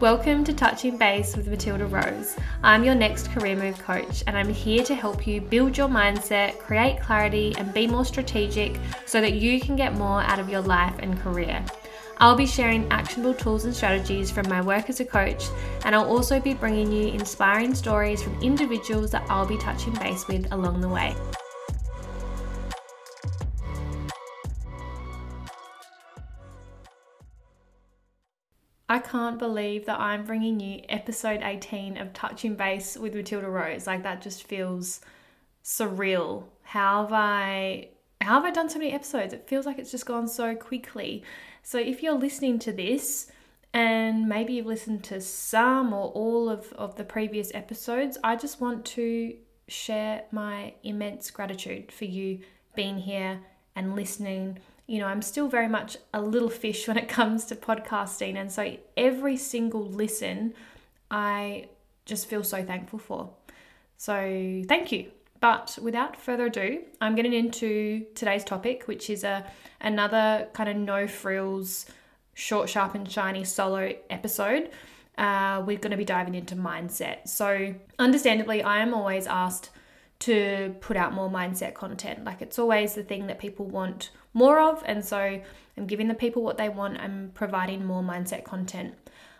Welcome to Touching Base with Matilda Rose. I'm your next career move coach, and I'm here to help you build your mindset, create clarity, and be more strategic so that you can get more out of your life and career. I'll be sharing actionable tools and strategies from my work as a coach, and I'll also be bringing you inspiring stories from individuals that I'll be touching base with along the way. I can't believe that I'm bringing you episode 18 of Touching Base with Matilda Rose. Like that just feels surreal. How have I how have I done so many episodes? It feels like it's just gone so quickly. So if you're listening to this and maybe you've listened to some or all of, of the previous episodes, I just want to share my immense gratitude for you being here and listening you know, I'm still very much a little fish when it comes to podcasting. And so every single listen, I just feel so thankful for. So thank you. But without further ado, I'm getting into today's topic, which is a another kind of no frills, short, sharp, and shiny solo episode. Uh, we're going to be diving into mindset. So, understandably, I am always asked to put out more mindset content. Like it's always the thing that people want more of. And so I'm giving the people what they want. I'm providing more mindset content.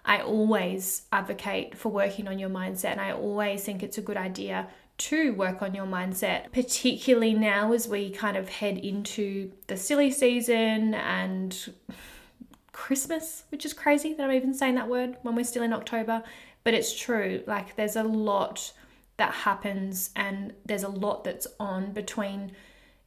I always advocate for working on your mindset, and I always think it's a good idea to work on your mindset, particularly now as we kind of head into the silly season and Christmas, which is crazy that I'm even saying that word when we're still in October, but it's true. Like, there's a lot that happens, and there's a lot that's on between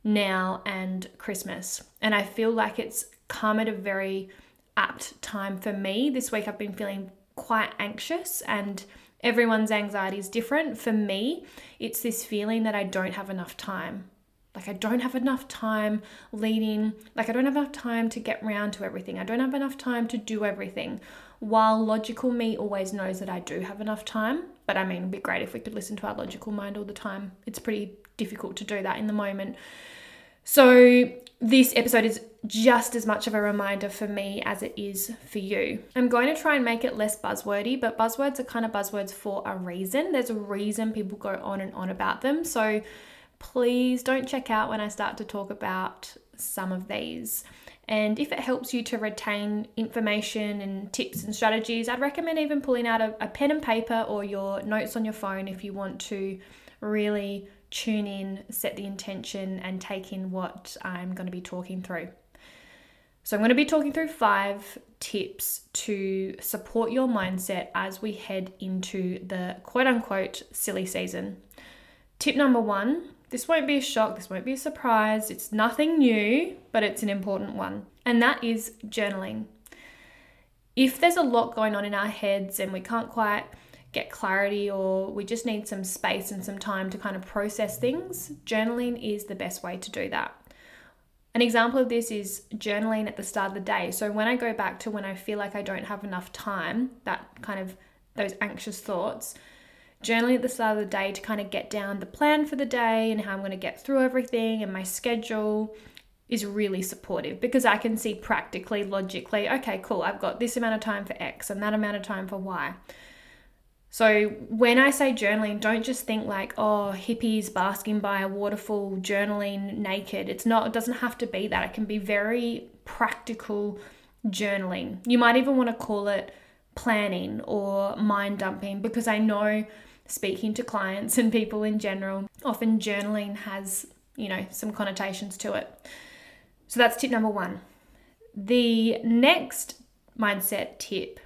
now and Christmas. And I feel like it's come at a very apt time for me. This week I've been feeling quite anxious and everyone's anxiety is different. For me, it's this feeling that I don't have enough time. Like I don't have enough time leading, like I don't have enough time to get round to everything. I don't have enough time to do everything. While logical me always knows that I do have enough time, but I mean, it'd be great if we could listen to our logical mind all the time. It's pretty difficult to do that in the moment. So, this episode is just as much of a reminder for me as it is for you. I'm going to try and make it less buzzwordy, but buzzwords are kind of buzzwords for a reason. There's a reason people go on and on about them. So, please don't check out when I start to talk about some of these. And if it helps you to retain information and tips and strategies, I'd recommend even pulling out a, a, pen and paper or your notes on your phone if you want to really tune in, set the intention, and take in what I'm going to be talking through. So, I'm going to be talking through five tips to support your mindset as we head into the quote unquote silly season. Tip number one this won't be a shock, this won't be a surprise. It's nothing new, but it's an important one, and that is journaling. If there's a lot going on in our heads and we can't quite get clarity or we just need some space and some time to kind of process things, journaling is the best way to do that. An example of this is journaling at the start of the day. So when I go back to when I feel like I don't have enough time, that kind of those anxious thoughts, journaling at the start of the day to kind of get down the plan for the day and how I'm going to get through everything and my schedule is really supportive because I can see practically, logically, okay, cool, I've got this amount of time for X and that amount of time for Y. So when I say journaling, don't just think like, oh, hippies basking by a waterfall, journaling naked. It's not, it doesn't have to be that. It can be very practical journaling. You might even want to call it planning or mind dumping because I know speaking to clients and people in general, often journaling has, you know, some connotations to it. So that's tip number one. The next mindset tip,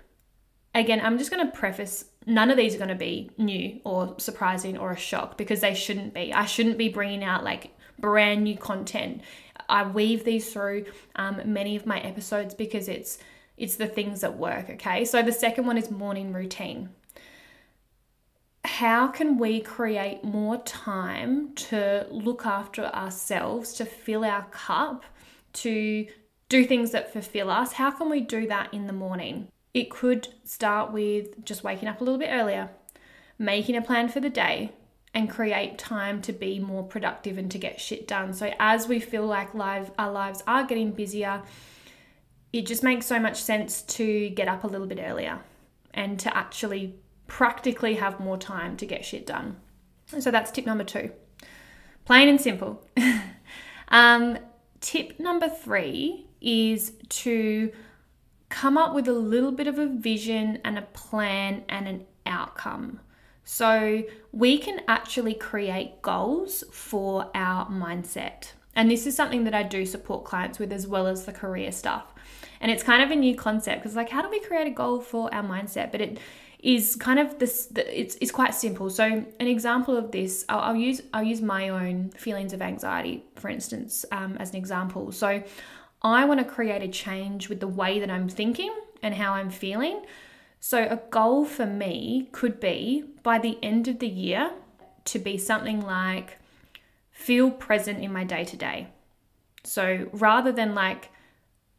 again, I'm just going to preface none of these are going to be new or surprising or a shock because they shouldn't be. I shouldn't be bringing out like brand new content. I weave these through um, many of my episodes because it's it's the things that work. Okay, so the second one is morning routine how can we create more time to look after ourselves, to fill our cup, to do things that fulfill us, how can we do that in the morning? It could start with just waking up a little bit earlier, making a plan for the day, and create time to be more productive and to get shit done. So as we feel like live our lives are getting busier, it just makes so much sense to get up a little bit earlier and to actually practically have more time to get shit done. So that's tip number 2. Plain and simple. um, tip number 3 is to come up with a little bit of a vision and a plan and an outcome. So we can actually create goals for our mindset. And this is something that I do support clients with as well as the career stuff. And it's kind of a new concept because, like, how do we create a goal for our mindset? But it is kind of this. It's, it's quite simple. So an example of this, I'll, I'll use I'll use my own feelings of anxiety, for instance, um, as an example. So I want to create a change with the way that I'm thinking and how I'm feeling. So, a goal for me could be by the end of the year to be something like feel present in my day to day. So, rather than like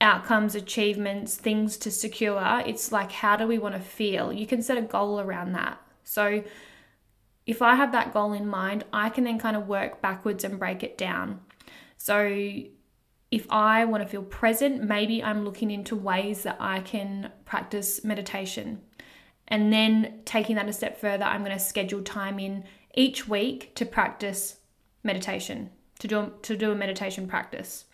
outcomes, achievements, things to secure, it's like how do we want to feel? You can set a goal around that. So, if I have that goal in mind, I can then kind of work backwards and break it down. So, if I want to feel present, maybe I'm looking into ways that I can practice meditation. And then taking that a step further, I'm going to schedule time in each week to practice meditation, to do, to do a meditation practice.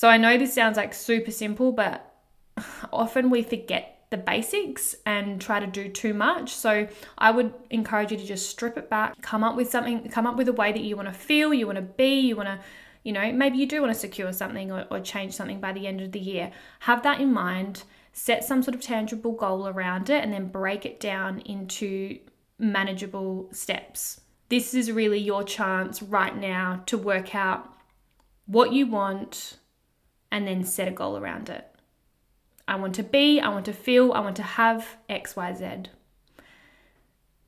So I know this sounds like super simple, but often we forget the basics and try to do too much. So I would encourage you to just strip it back, come up with something, come up with a way that you want to feel, you want to be, you want to you know, maybe you do want to secure something or, or change something by the end of the year. Have that in mind, set some sort of tangible goal around it, and then break it down into manageable steps. This is really your chance right now to work out what you want and then set a goal around it. I want to be, I want to feel, I want to have XYZ.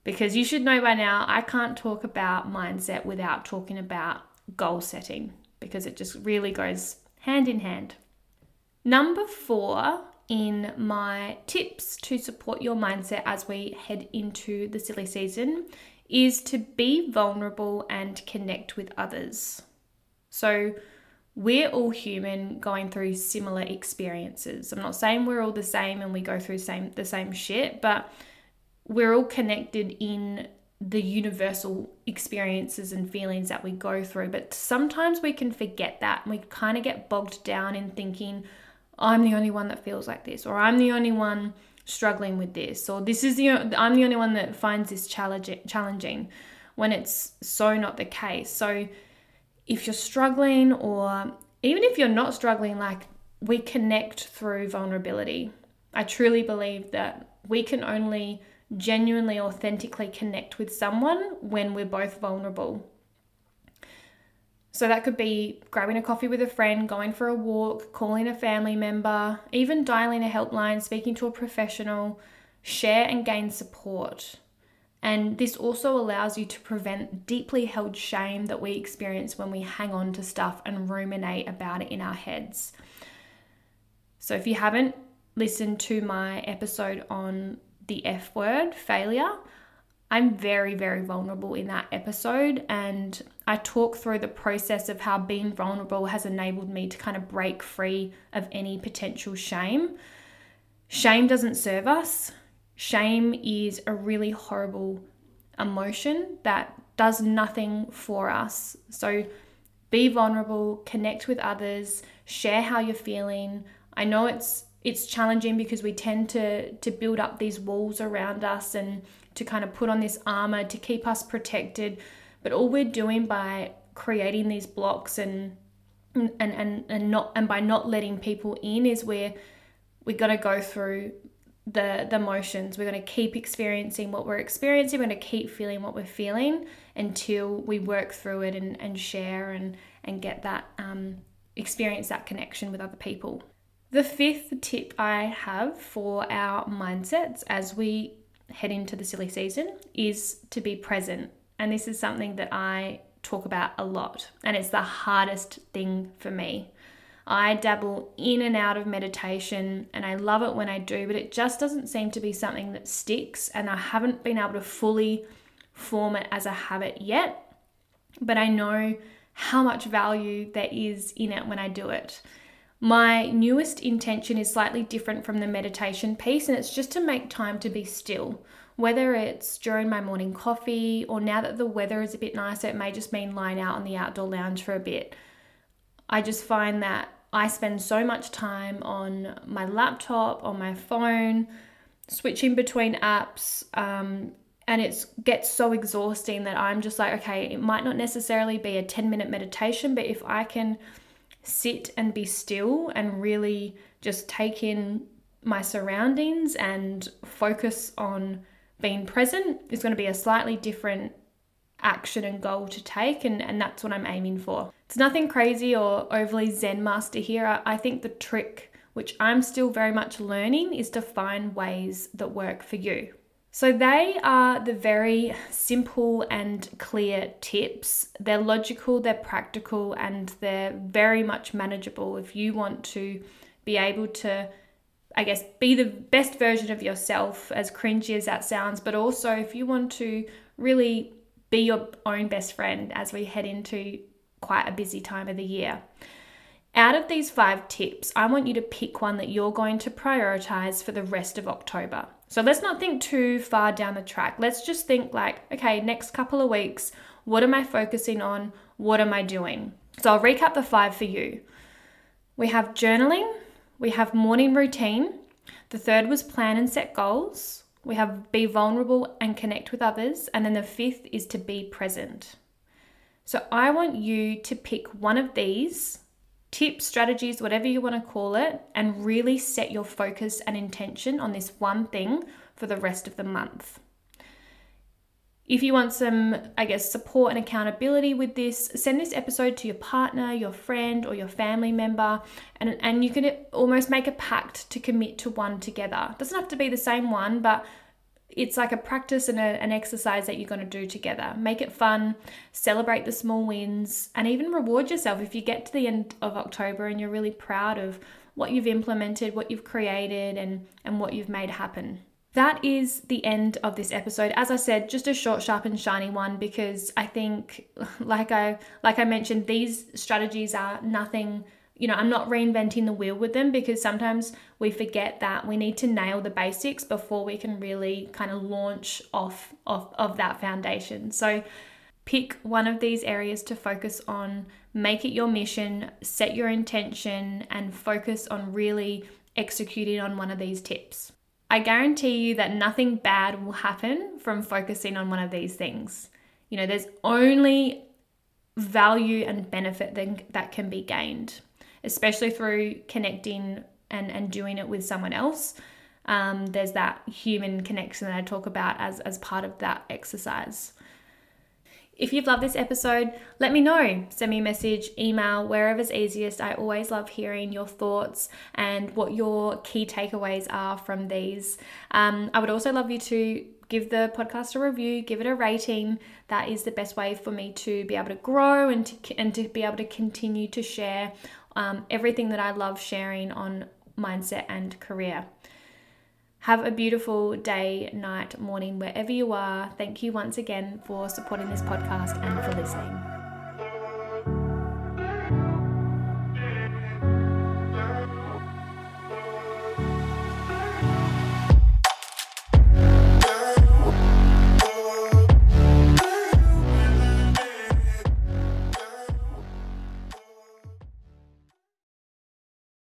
Because you should know by now, I can't talk about mindset without talking about goal setting because it just really goes hand in hand. Number four in my tips to support your mindset as we head into the silly season is to be vulnerable and connect with others. So, we're all human going through similar experiences. I'm not saying we're all the same and we go through same the same shit, but we're all connected in the universal experiences and feelings that we go through. But sometimes we can forget that and we kind of get bogged down in thinking, I'm the only one that feels like this, or I'm the only one struggling with this, or this is the I'm the only one that finds this challenging when it's so not the case. So if you're struggling or even if you're not struggling, like we connect through vulnerability. I truly believe that we can only genuinely, authentically connect with someone when we're both vulnerable. So that could be grabbing a coffee with a friend, going for a walk, calling a family member, even dialing a helpline, speaking to a professional, share and gain support. And this also allows you to prevent deeply held shame that we experience when we hang on to stuff and ruminate about it in our heads. So if you haven't listened to my episode on the F word, failure. I'm very, very vulnerable in that episode, and I talk through the process of how being vulnerable has enabled me to kind of break free of any potential shame. Shame doesn't serve us. Shame is a really horrible emotion that does nothing for us. So be vulnerable, connect with others, share how you're feeling. I know it's it's challenging because we tend to to build up these walls around us and to kind of put on this armor to keep us protected but all we're doing by creating these blocks and and and, and not and by not letting people in is where we got to go through the the motions we're going to keep experiencing what we're experiencing we're going to keep feeling what we're feeling until we work through it and, and share and and get that um, experience that connection with other people the fifth tip I have for our mindsets as we head into the silly season is to be present. And this is something that I talk about a lot, and it's the hardest thing for me. I dabble in and out of meditation and I love it when I do, but it just doesn't seem to be something that sticks. And I haven't been able to fully form it as a habit yet. But I know how much value there is in it when I do it. My newest intention is slightly different from the meditation piece, and it's just to make time to be still. Whether it's during my morning coffee or now that the weather is a bit nicer, it may just mean lying out on the outdoor lounge for a bit. I just find that I spend so much time on my laptop, on my phone, switching between apps, um, and it gets so exhausting that I'm just like, okay, it might not necessarily be a 10 minute meditation, but if I can sit and be still and really just take in my surroundings and focus on being present it's going to be a slightly different action and goal to take and, and that's what I'm aiming for. It's nothing crazy or overly zen master here. I, I think the trick which I'm still very much learning is to find ways that work for you. So, they are the very simple and clear tips. They're logical, they're practical, and they're very much manageable if you want to be able to, I guess, be the best version of yourself, as cringy as that sounds, but also if you want to really be your own best friend as we head into quite a busy time of the year. Out of these five tips, I want you to pick one that you're going to prioritize for the rest of October. So let's not think too far down the track. Let's just think like, okay, next couple of weeks, what am I focusing on? What am I doing? So I'll recap the five for you. We have journaling, we have morning routine. The third was plan and set goals. We have be vulnerable and connect with others. And then the fifth is to be present. So I want you to pick one of these tips, strategies, whatever you want to call it, and really set your focus and intention on this one thing for the rest of the month. If you want some, I guess, support and accountability with this, send this episode to your partner, your friend, or your family member, and, and you can almost make a pact to commit to one together. It doesn't have to be the same one, but it's like a practice and a, an exercise that you're going to do together. Make it fun, celebrate the small wins, and even reward yourself if you get to the end of October and you're really proud of what you've implemented, what you've created, and, and what you've made happen. That is the end of this episode. As I said, just a short, sharp, and shiny one because I think, like I like I mentioned, these strategies are nothing you know, I'm not reinventing the wheel with them because sometimes we forget that we need to nail the basics before we can really kind of launch off of, of that foundation. So pick one of these areas to focus on, make it your mission, set your intention, and focus on really executing on one of these tips. I guarantee you that nothing bad will happen from focusing on one of these things. You know, there's only value and benefit that, can be gained especially through connecting and, and doing it with someone else. Um, there's that human connection that I talk about as, as part of that exercise. If you've loved this episode, let me know. Send me a message, email, wherever's easiest. I always love hearing your thoughts and what your key takeaways are from these. Um, I would also love you to give the podcast a review, give it a rating. That is the best way for me to be able to grow and to, and to be able to continue to share um, everything that I love sharing on mindset and career. Have a beautiful day, night, morning, wherever you are. Thank you once again for supporting this podcast and for listening.